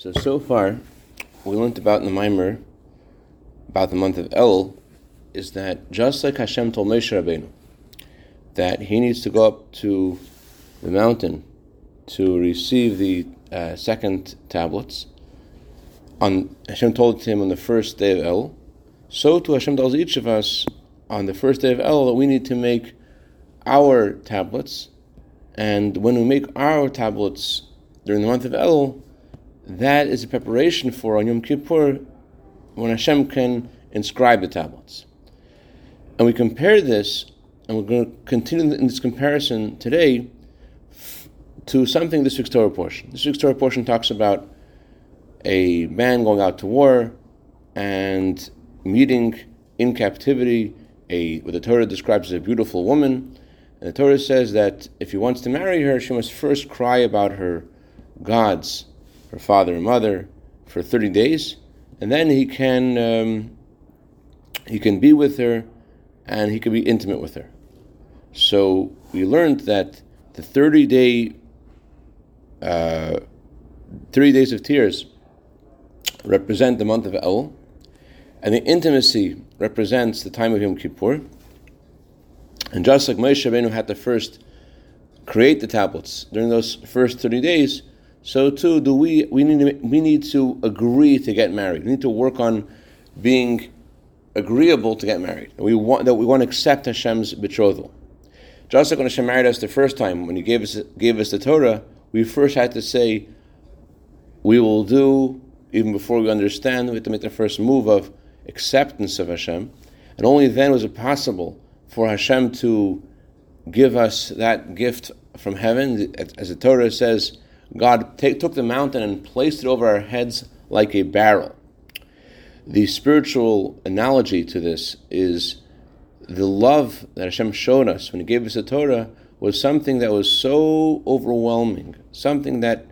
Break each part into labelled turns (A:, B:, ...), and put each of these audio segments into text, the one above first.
A: So, so far, we learned about in the Mimer, about the month of Elul, is that just like Hashem told Moshe Rabbeinu, that he needs to go up to the mountain to receive the uh, second tablets. On Hashem told him on the first day of Elul, so too Hashem tells each of us on the first day of Elul that we need to make our tablets, and when we make our tablets during the month of Elul, that is a preparation for on Yom Kippur when Hashem can inscribe the tablets. And we compare this, and we're going to continue in this comparison today to something this week's Torah portion. This week's Torah portion talks about a man going out to war and meeting in captivity a what the Torah describes as a beautiful woman. And the Torah says that if he wants to marry her, she must first cry about her gods her father and mother for 30 days, and then he can um, he can be with her, and he can be intimate with her. So we learned that the 30 day uh, 30 days of tears represent the month of Elul, and the intimacy represents the time of Yom Kippur. And just like Moshe Rabbeinu had to first create the tablets during those first 30 days, so too do we. We need to, we need to agree to get married. We need to work on being agreeable to get married. We want that we want to accept Hashem's betrothal. Just like when Hashem married us the first time, when He gave us gave us the Torah, we first had to say, "We will do." Even before we understand, we have to make the first move of acceptance of Hashem, and only then was it possible for Hashem to give us that gift from heaven, as the Torah says God take, took the mountain and placed it over our heads like a barrel. The spiritual analogy to this is the love that Hashem showed us when He gave us the Torah was something that was so overwhelming, something that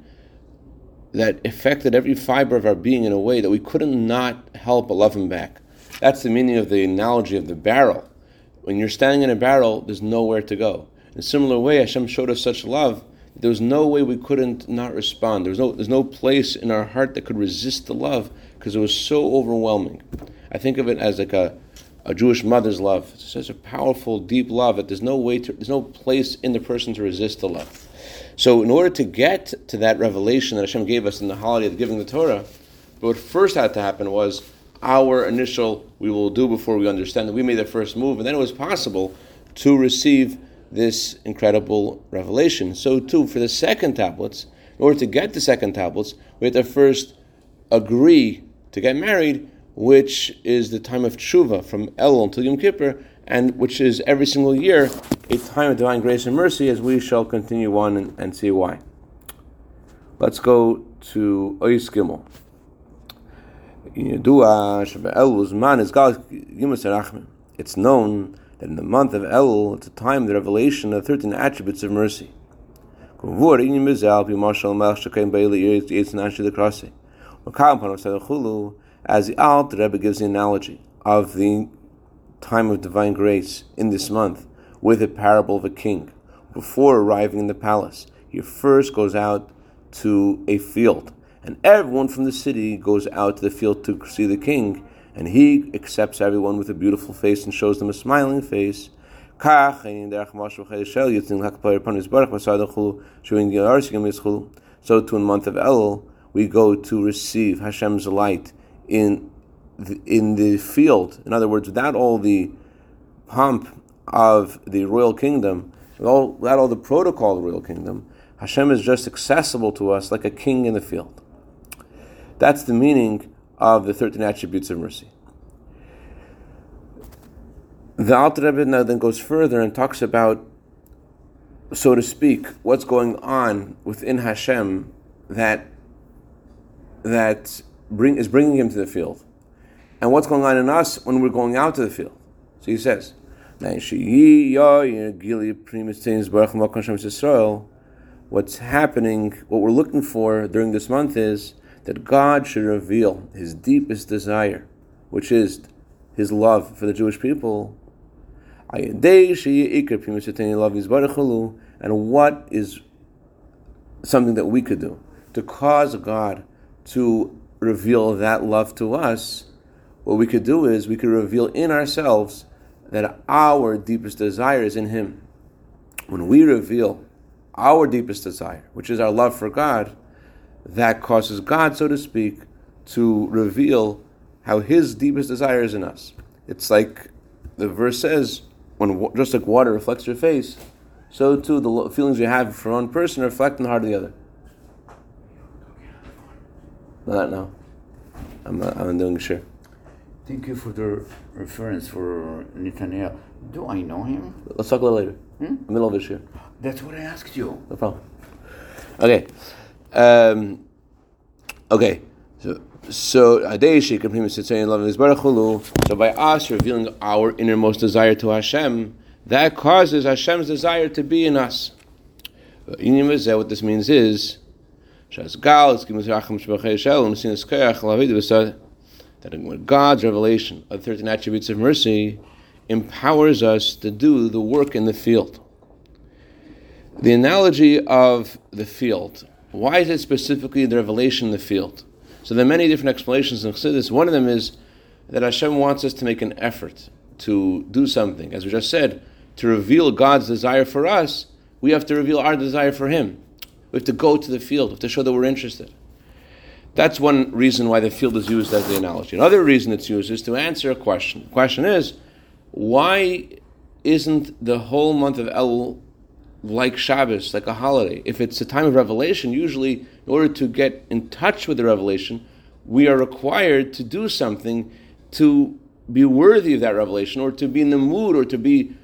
A: that affected every fiber of our being in a way that we couldn't not help but love Him back. That's the meaning of the analogy of the barrel. When you're standing in a barrel, there's nowhere to go. In a similar way, Hashem showed us such love there was no way we couldn't not respond. There was no, there's no place in our heart that could resist the love because it was so overwhelming. I think of it as like a, a Jewish mother's love. It's such a powerful, deep love that there's no way to, there's no place in the person to resist the love. So, in order to get to that revelation that Hashem gave us in the holiday of giving the Torah, what first had to happen was our initial we will do before we understand that we made the first move, and then it was possible to receive this incredible revelation. So too for the second tablets, in order to get the second tablets, we have to first agree to get married, which is the time of tshuva from Elul until Yom Kippur, and which is every single year a time of divine grace and mercy, as we shall continue on and, and see why. Let's go to Ois Gimel. It's known that in the month of Elul, it's a time of the revelation of 13 attributes of mercy. As the Alter Rebbe gives the analogy of the time of divine grace in this month with a parable of a king. Before arriving in the palace, he first goes out to a field, and everyone from the city goes out to the field to see the king and he accepts everyone with a beautiful face and shows them a smiling face. So, to in the month of Elul, we go to receive Hashem's light in the, in the field. In other words, without all the pomp of the royal kingdom, all, without all the protocol of the royal kingdom, Hashem is just accessible to us like a king in the field. That's the meaning of the 13 attributes of mercy. The Alter Rebbe now then goes further and talks about, so to speak, what's going on within Hashem that that bring, is bringing him to the field, and what's going on in us when we're going out to the field. So he says, What's happening, what we're looking for during this month is that God should reveal his deepest desire, which is his love for the Jewish people. And what is something that we could do to cause God to reveal that love to us, what we could do is we could reveal in ourselves that our deepest desire is in Him. When we reveal our deepest desire, which is our love for God, that causes God, so to speak, to reveal how His deepest desire is in us. It's like the verse says, when just like water reflects your face, so too the feelings you have for one person reflect in the heart of the other. Not now. I'm, not, I'm doing sure.
B: Thank you for the reference for Netanyahu. Do I know him?
A: Let's talk a little later. Hmm? Middle of this year.
B: That's what I asked you.
A: No problem. Okay. Um, okay. So so Adeshi Kaprimus Sitzayin Love is Barachulu. so by us revealing our innermost desire to Hashem, that causes Hashem's desire to be in us. What this means is that God's revelation of the 13 attributes of mercy empowers us to do the work in the field. The analogy of the field, why is it specifically the revelation in the field? So there are many different explanations in Chassidus. One of them is that Hashem wants us to make an effort to do something. As we just said, to reveal God's desire for us, we have to reveal our desire for Him. We have to go to the field, we have to show that we're interested. That's one reason why the field is used as the analogy. Another reason it's used is to answer a question. The question is, why isn't the whole month of Elul like Shabbos, like a holiday? If it's a time of revelation, usually in order to get in touch with the revelation, we are required to do something to be worthy of that revelation, or to be in the mood, or to be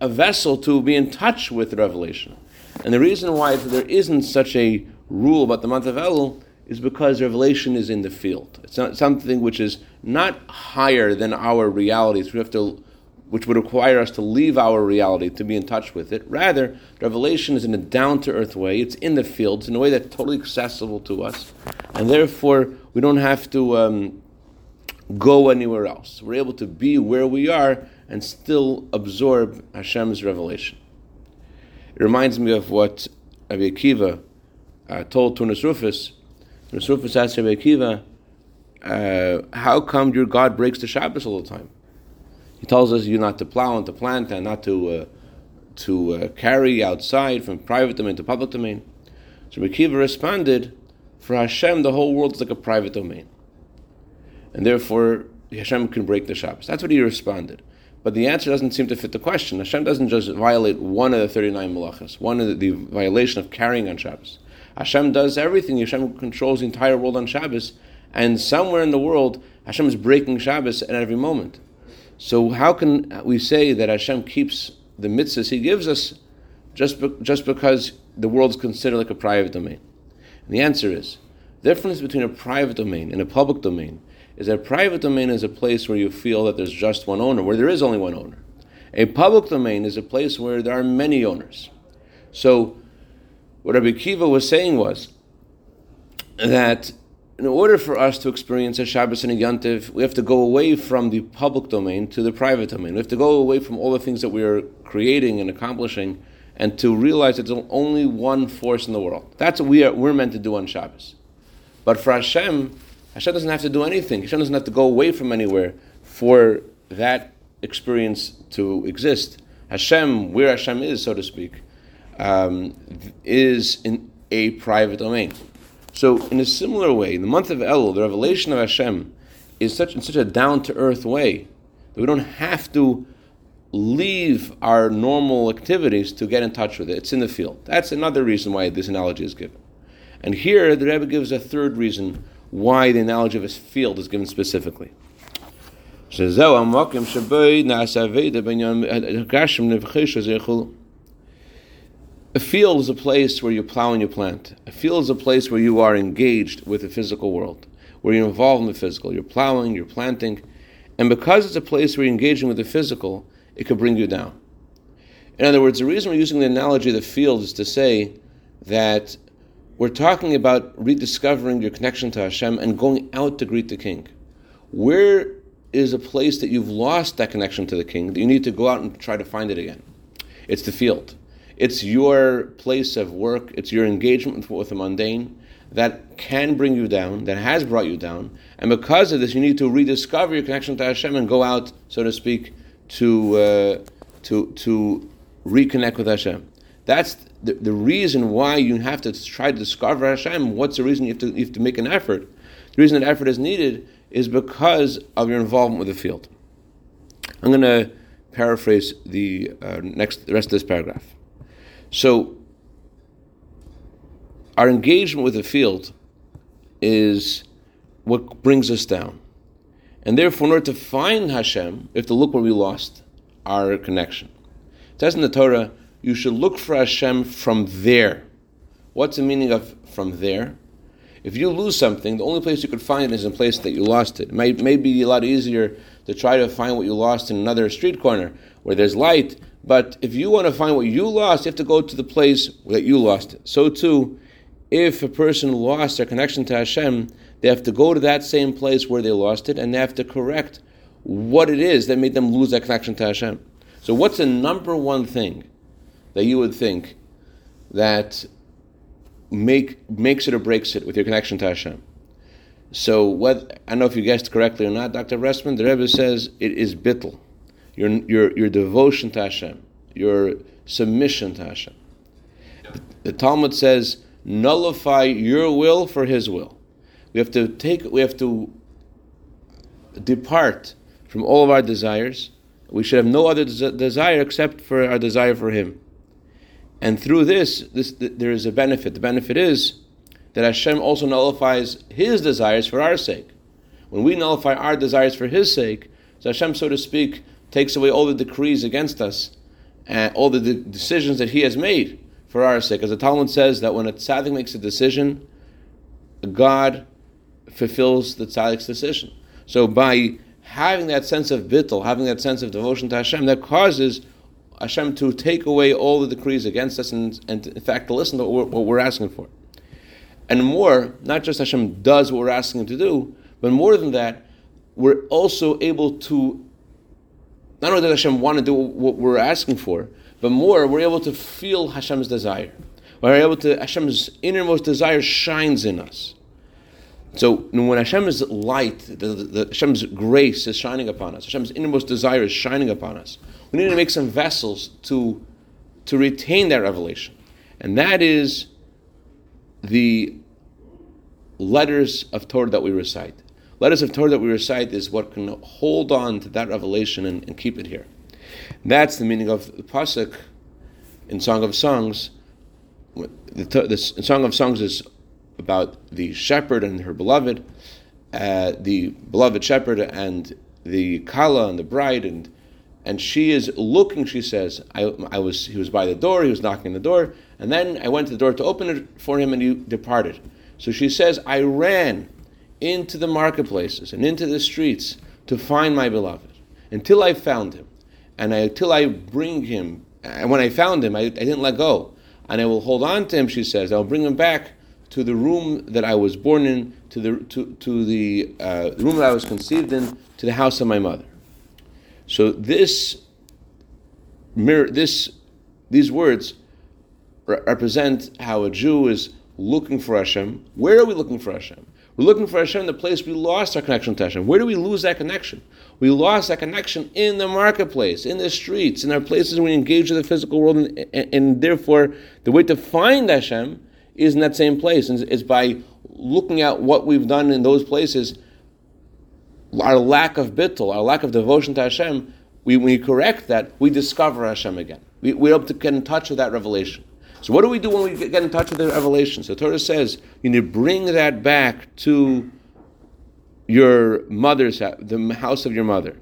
A: a vessel to be in touch with the revelation. And the reason why there isn't such a rule about the month of Elul is because revelation is in the field. It's not something which is not higher than our realities. We have to, which would require us to leave our reality to be in touch with it. Rather, revelation is in a down to earth way. It's in the fields in a way that's totally accessible to us, and therefore we don't have to um, go anywhere else. We're able to be where we are and still absorb Hashem's revelation. It reminds me of what Rabbi Akiva uh, told Turnus Rufus Rufus asked Rabbi Akiva, uh, how come your God breaks the Shabbos all the time? He tells us you're not to plow and to plant and not to uh, to uh, carry outside from private domain to public domain. So Akiva responded, for Hashem, the whole world is like a private domain. And therefore, Hashem can break the Shabbos. That's what he responded. But the answer doesn't seem to fit the question. Hashem doesn't just violate one of the 39 malachas, one of the, the violation of carrying on Shabbos. Hashem does everything. Hashem controls the entire world on Shabbos, and somewhere in the world, Hashem is breaking Shabbos at every moment. So how can we say that Hashem keeps the mitzvahs He gives us just be, just because the world's considered like a private domain? And the answer is the difference between a private domain and a public domain is that a private domain is a place where you feel that there's just one owner, where there is only one owner. A public domain is a place where there are many owners. So what Rabbi Kiva was saying was that in order for us to experience a Shabbos and a Yantiv, we have to go away from the public domain to the private domain. We have to go away from all the things that we are creating and accomplishing and to realize that there's only one force in the world. That's what we are, we're meant to do on Shabbos. But for Hashem, Hashem doesn't have to do anything. Hashem doesn't have to go away from anywhere for that experience to exist. Hashem, where Hashem is, so to speak, um, is in a private domain. So, in a similar way, the month of Elul, the revelation of Hashem is such in such a down to earth way that we don't have to leave our normal activities to get in touch with it. It's in the field. That's another reason why this analogy is given. And here, the Rebbe gives a third reason why the analogy of a field is given specifically. A field is a place where you plow and you plant. A field is a place where you are engaged with the physical world, where you're involved in the physical. You're plowing, you're planting. And because it's a place where you're engaging with the physical, it could bring you down. In other words, the reason we're using the analogy of the field is to say that we're talking about rediscovering your connection to Hashem and going out to greet the king. Where is a place that you've lost that connection to the king that you need to go out and try to find it again? It's the field. It's your place of work, it's your engagement with the mundane. that can bring you down, that has brought you down, and because of this, you need to rediscover your connection to Hashem and go out, so to speak, to uh, to to reconnect with Hashem. That's the, the reason why you have to try to discover Hashem. What's the reason you have to you have to make an effort? The reason that effort is needed is because of your involvement with the field. I'm going to paraphrase the uh, next the rest of this paragraph. So, our engagement with the field is what brings us down. And therefore, in order to find Hashem, we have to look where we lost our connection. It says in the Torah, you should look for Hashem from there. What's the meaning of from there? If you lose something, the only place you could find it is in a place that you lost it. It may, may be a lot easier to try to find what you lost in another street corner where there's light, but if you want to find what you lost, you have to go to the place that you lost it. So too, if a person lost their connection to Hashem, they have to go to that same place where they lost it and they have to correct what it is that made them lose that connection to Hashem. So, what's the number one thing that you would think that make makes it or breaks it with your connection to Hashem? So, what I don't know if you guessed correctly or not, Dr. Ressman, the Rebbe says it is bittul, your, your, your devotion to Hashem, your submission to Hashem. The, the Talmud says, nullify your will for His will. We have to take, we have to depart from all of our desires. We should have no other des- desire except for our desire for Him. And through this, this th- there is a benefit. The benefit is that Hashem also nullifies His desires for our sake. When we nullify our desires for His sake, so Hashem, so to speak, takes away all the decrees against us and all the de- decisions that He has made for our sake. As the Talmud says, that when a tzaddik makes a decision, God fulfills the tzaddik's decision. So by having that sense of bittul, having that sense of devotion to Hashem, that causes Hashem to take away all the decrees against us and, and in fact, to listen to what we're, what we're asking for. And more, not just Hashem does what we're asking Him to do, but more than that, we're also able to, not only does Hashem want to do what we're asking for, but more, we're able to feel Hashem's desire. We're able to, Hashem's innermost desire shines in us. So when Hashem's light, the, the, Hashem's grace is shining upon us, Hashem's innermost desire is shining upon us, we need to make some vessels to, to retain that revelation. And that is the letters of Torah that we recite. Letters of Torah that we recite is what can hold on to that revelation and, and keep it here. That's the meaning of the pasuk in Song of Songs. The, the Song of Songs is about the shepherd and her beloved, uh, the beloved shepherd and the kala and the bride, and and she is looking. She says, I, I was he was by the door. He was knocking the door, and then I went to the door to open it for him, and he departed. So she says, I ran into the marketplaces and into the streets to find my beloved until I found him, and I, until I bring him. And when I found him, I, I didn't let go, and I will hold on to him. She says, I will bring him back to the room that I was born in, to the to, to the, uh, room that I was conceived in, to the house of my mother. So this mirror, this these words re- represent how a Jew is looking for Hashem. Where are we looking for Hashem? We're looking for Hashem in the place we lost our connection to Hashem. Where do we lose that connection? We lost that connection in the marketplace, in the streets, in our places we engage with the physical world, and, and, and therefore the way to find Hashem is in that same place. And it's by looking at what we've done in those places, our lack of bittul, our lack of devotion to Hashem, we, when we correct that, we discover Hashem again. We, we're able to get in touch with that revelation. So what do we do when we get in touch with the revelation? So Torah says you need to bring that back to your mother's house, the house of your mother.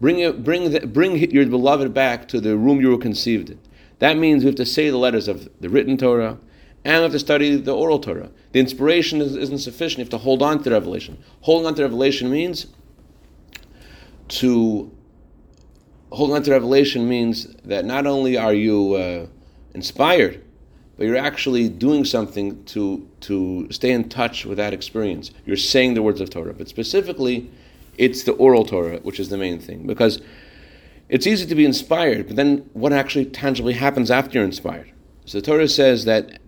A: Bring it, bring the, bring your beloved back to the room you were conceived in. That means we have to say the letters of the written Torah, and we have to study the oral Torah. The inspiration is, not sufficient. You have to hold on to the revelation. Holding on to revelation means to holding on to revelation means that not only are you uh, inspired, but you're actually doing something to to stay in touch with that experience. You're saying the words of Torah, but specifically, it's the oral Torah which is the main thing because it's easy to be inspired, but then what actually tangibly happens after you're inspired? So the Torah says that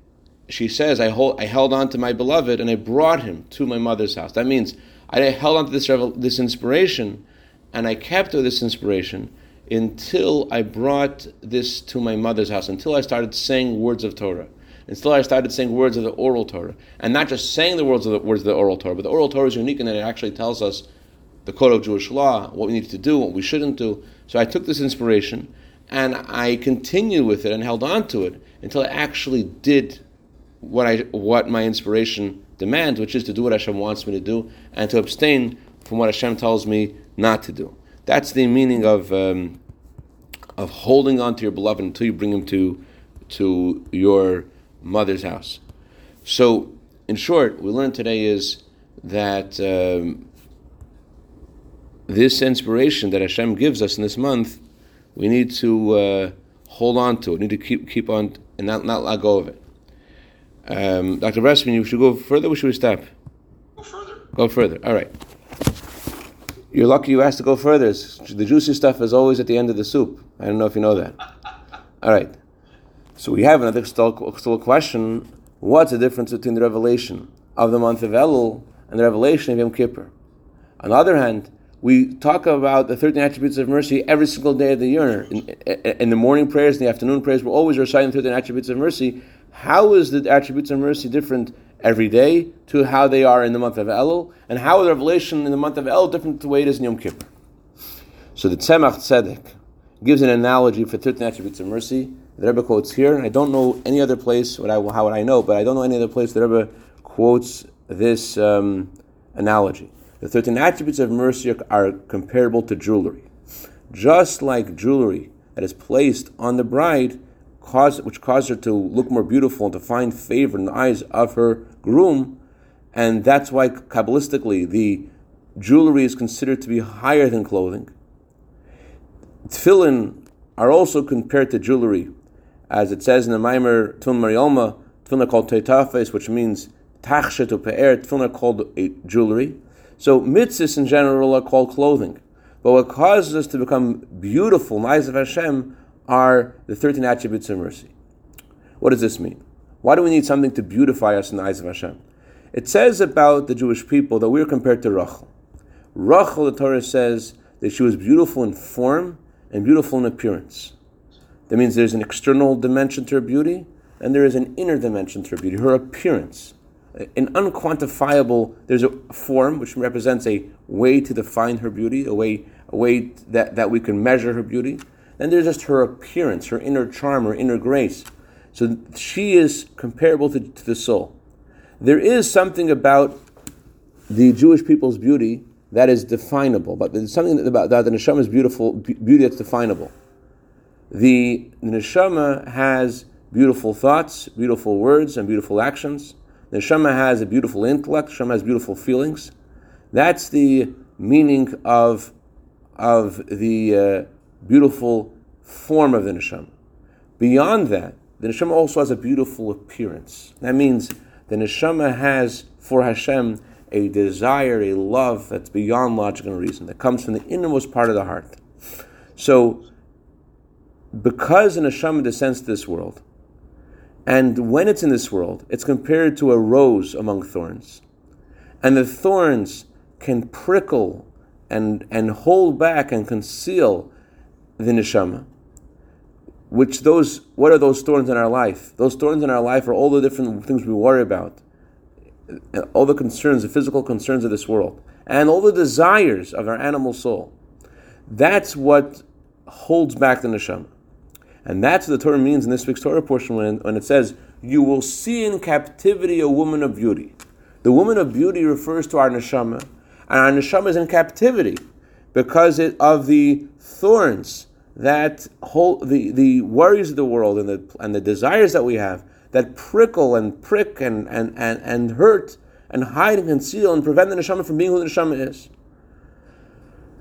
A: she says, I, hold, I held on to my beloved and I brought him to my mother's house. That means I held on to this, this inspiration and I kept this inspiration until I brought this to my mother's house, until I started saying words of Torah, until I started saying words of the oral Torah, and not just saying the words of the words of the oral Torah, but the oral Torah is unique in that it actually tells us the code of Jewish law, what we need to do, what we shouldn't do. So I took this inspiration and I continued with it and held on to it until I actually did what I what my inspiration demands, which is to do what Hashem wants me to do and to abstain from what Hashem tells me not to do. That's the meaning of um, of holding on to your beloved until you bring him to to your mother's house. So, in short, we learned today is that um, this inspiration that Hashem gives us in this month, we need to uh, hold on to it. We need to keep keep on and not not let go of it. Um, Dr. Bressman, you should go further. Or should we stop?
C: Go further.
A: Go further. All right. You're lucky you asked to go further. The juicy stuff is always at the end of the soup. I don't know if you know that. All right. So we have another still, question. What's the difference between the revelation of the month of Elul and the revelation of Yom Kippur? On the other hand, we talk about the 13 attributes of mercy every single day of the year. In, in the morning prayers, in the afternoon prayers, we're always reciting the 13 attributes of mercy. How is the attributes of mercy different every day to how they are in the month of Elul, and how the revelation in the month of Elul different to the way it is in Yom Kippur. So the Tzemach Tzedek gives an analogy for 13 attributes of mercy. The Rebbe quotes here. I don't know any other place, what I, how would I know, but I don't know any other place the Rebbe quotes this um, analogy. The 13 attributes of mercy are comparable to jewelry. Just like jewelry that is placed on the bride, cause, which caused her to look more beautiful and to find favor in the eyes of her groom, and that's why Kabbalistically the jewelry is considered to be higher than clothing. Tefillin are also compared to jewelry, as it says in the Maimer Tun Marioma, tefillin are called teitafes, which means tachshet to pe'er, tefillin are called jewelry. So mitzvahs in general are called clothing. But what causes us to become beautiful eyes of Hashem are the 13 attributes of mercy. What does this mean? Why do we need something to beautify us in the eyes of Hashem? It says about the Jewish people that we're compared to Rachel. Rachel, the Torah says that she was beautiful in form and beautiful in appearance. That means there's an external dimension to her beauty and there is an inner dimension to her beauty, her appearance. An unquantifiable, there's a form which represents a way to define her beauty, a way, a way that, that we can measure her beauty. Then there's just her appearance, her inner charm, her inner grace. So she is comparable to, to the soul. There is something about the Jewish people's beauty that is definable, but there's something about that the neshama is beautiful, beauty that's definable. The, the neshama has beautiful thoughts, beautiful words, and beautiful actions. The neshama has a beautiful intellect. Neshama has beautiful feelings. That's the meaning of of the uh, beautiful form of the neshama. Beyond that, the neshama also has a beautiful appearance. That means the neshama has for Hashem a desire, a love that's beyond logic and reason, that comes from the innermost part of the heart. So, because the neshama descends to this world, and when it's in this world, it's compared to a rose among thorns, and the thorns can prickle and, and hold back and conceal the neshama. Which those, what are those thorns in our life? Those thorns in our life are all the different things we worry about, uh, all the concerns, the physical concerns of this world, and all the desires of our animal soul. That's what holds back the neshama. And that's what the Torah means in this week's Torah portion when, when it says, You will see in captivity a woman of beauty. The woman of beauty refers to our neshama, and our neshama is in captivity because it, of the thorns that whole the, the worries of the world and the, and the desires that we have that prickle and prick and, and, and, and hurt and hide and conceal and prevent the neshama from being who the neshama is.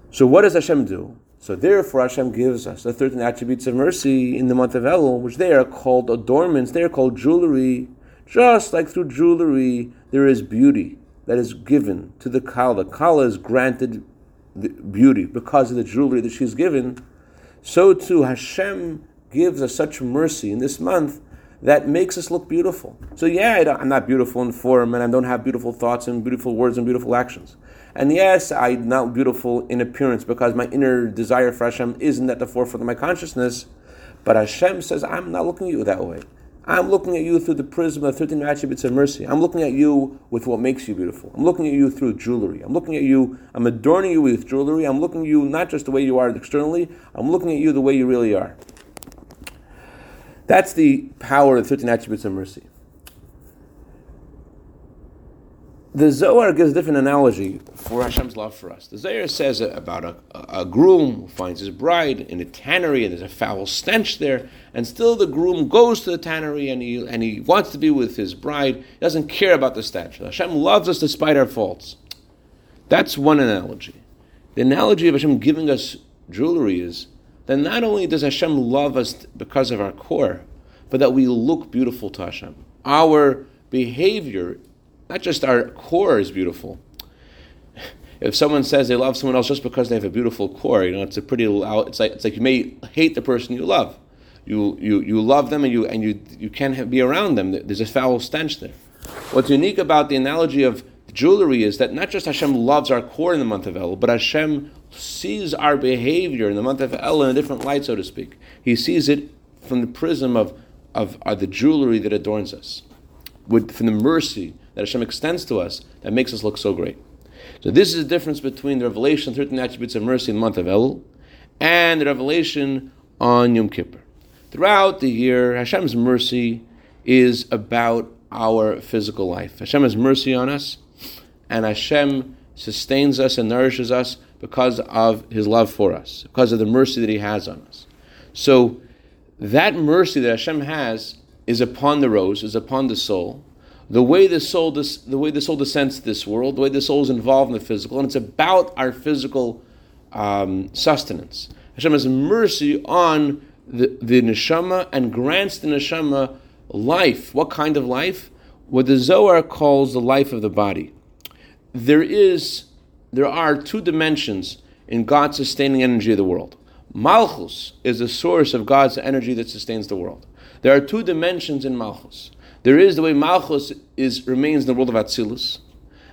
A: So what does Hashem do? So therefore Hashem gives us the 13 attributes of mercy in the month of Elul, which they are called adornments, they are called jewelry. Just like through jewelry there is beauty that is given to the Kala. The Kala is granted beauty because of the jewelry that she's given, so too Hashem gives us such mercy in this month that makes us look beautiful. So yeah, I'm not beautiful in form, and I don't have beautiful thoughts and beautiful words and beautiful actions. And yes, I'm not beautiful in appearance because my inner desire for Hashem isn't at the forefront of my consciousness. But Hashem says, I'm not looking at you that way. I'm looking at you through the prism of 13 attributes of mercy. I'm looking at you with what makes you beautiful. I'm looking at you through jewelry. I'm looking at you, I'm adorning you with jewelry. I'm looking at you not just the way you are externally, I'm looking at you the way you really are. That's the power of 13 attributes of mercy. The Zohar gives a different analogy for Hashem's love for us. The Zohar says about a, a, groom who finds his bride in a tannery and there's a foul stench there, and still the groom goes to the tannery and he, and he wants to be with his bride. He doesn't care about the stench. Hashem loves us despite our faults. That's one analogy. The analogy of Hashem giving us jewelry is that not only does Hashem love us because of our core, but that we look beautiful to Hashem. Our behavior not just our core is beautiful. If someone says they love someone else just because they have a beautiful core, you know, it's a pretty. It's like it's like you may hate the person you love. You you, you love them and you and you you can't have, be around them. There's a foul stench there. What's unique about the analogy of jewelry is that not just Hashem loves our core in the month of Elul, but Hashem sees our behavior in the month of Elul in a different light, so to speak. He sees it from the prism of of, of the jewelry that adorns us, with from the mercy that Hashem extends to us that makes us look so great. So this is the difference between the revelation, 13 attributes of mercy in the month of Elul, and the revelation on Yom Kippur. Throughout the year, Hashem's mercy is about our physical life. Hashem has mercy on us, and Hashem sustains us and nourishes us because of His love for us, because of the mercy that He has on us. So that mercy that Hashem has is upon the rose, is upon the soul, the way the soul des- the way the soul descends to this world, the way the soul is involved in the physical, and it's about our physical um, sustenance. Hashem has mercy on the, the neshama and grants the neshama life. What kind of life? What the Zohar calls the life of the body. There is, there are two dimensions in God's sustaining energy of the world. Malchus is the source of God's energy that sustains the world. There are two dimensions in Malchus. There is the way Malchus is remains in the world of Atzilus,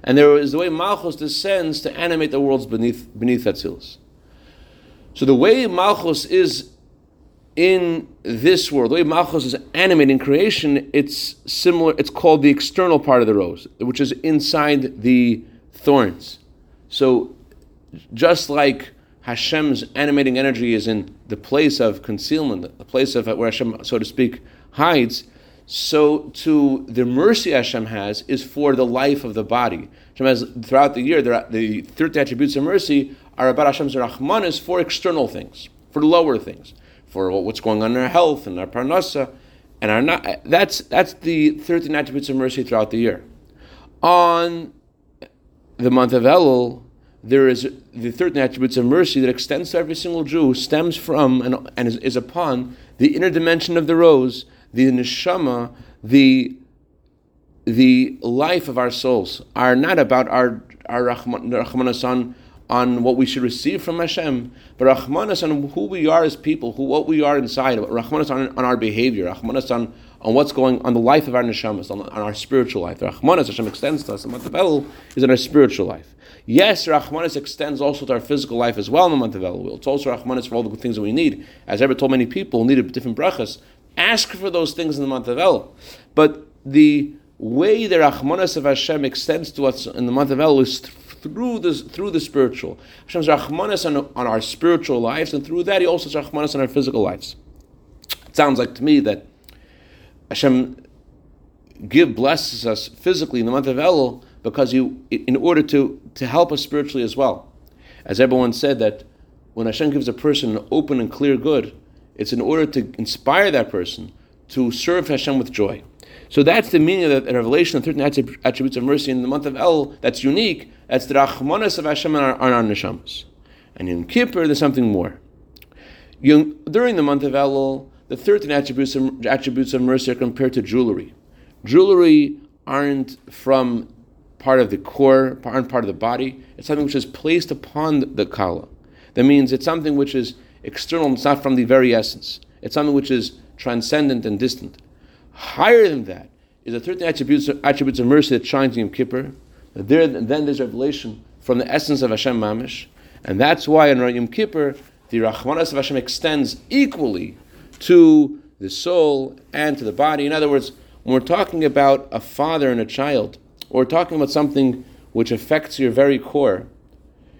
A: and there is the way Malchus descends to animate the worlds beneath beneath Atzilus. So the way Malchus is in this world, the way Malchus is animating creation, it's similar. It's called the external part of the rose, which is inside the thorns. So just like Hashem's animating energy is in the place of concealment, the place of where Hashem, so to speak, hides so to the mercy Hashem has is for the life of the body. Hashem has throughout the year the 30 attributes of mercy are about Hashem's Rahmanis for external things, for lower things, for what's going on in our health and our parnasa, and our not. That's that's the 13 attributes of mercy throughout the year. On the month of Elul, there is the 13 attributes of mercy that extends to every single Jew, stems from and, and is, is upon the inner dimension of the rose the neshama, the the life of our souls are not about our our rachmanas on, on what we should receive from Hashem, but rachmanas on who we are as people, who what we are inside, rachmanas on, on our behavior, rachmanas on on what's going on the life of our neshamas, on, on our spiritual life. The Rachmanis Hashem extends to us, and month of Elul is in our spiritual life. Yes, Rachmanis extends also to our physical life as well in the month of Elul. It's also Rachmanis for all the good things that we need. As I ever told many people, needed different brachas ask for those things in the month of Elul. But the way the Rachmanas of Hashem extends to us in the month of Elul is through the, through the spiritual. Hashem's Rachmanas on, on our spiritual lives, and through that, He also has Rachmanas on our physical lives. It sounds like to me that Hashem give blesses us physically in the month of Elul because you, in order to, to help us spiritually as well. As everyone said, that when Hashem gives a person an open and clear good, it's in order to inspire that person to serve Hashem with joy. So that's the meaning of the revelation of 13 attributes of mercy in the month of Elul that's unique. That's the Rachmanas of Hashem on our, our neshamas. And in Kippur, there's something more. During the month of Elul, the 13 attributes of, attributes of mercy are compared to jewelry. Jewelry aren't from part of the core, aren't part of the body. It's something which is placed upon the kala. That means it's something which is external, it's not from the very essence. It's something which is transcendent and distant. Higher than that is the 13 attributes, attributes of mercy that shines in Yom Kippur. There, then there's revelation from the essence of Hashem Mamish. And that's why in Yom Kippur, the Rachmanas of Hashem extends equally to the soul and to the body. In other words, when we're talking about a father and a child, or talking about something which affects your very core,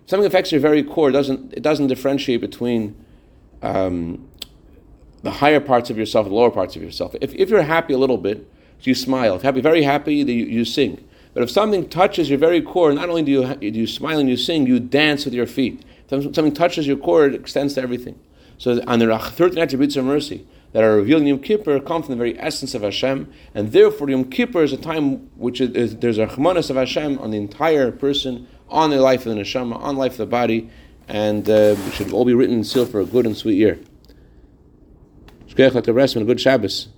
A: something affects your very core, it doesn't, it doesn't differentiate between um, the higher parts of yourself the lower parts of yourself. If, if you're happy a little bit, you smile. If happy, very happy, you, you sing. But if something touches your very core, not only do you, do you smile and you sing, you dance with your feet. If something touches your core, it extends to everything. So on the 13 attributes of mercy that are revealed in Yom Kippur come from the very essence of Hashem, and therefore Yom Kippur is a time which is, is there's a chamanas of Hashem on the entire person, on the life of the neshama, on life of the body, and uh, should all be written in for a good and sweet year. Shkech like the rest, and a good Shabbos.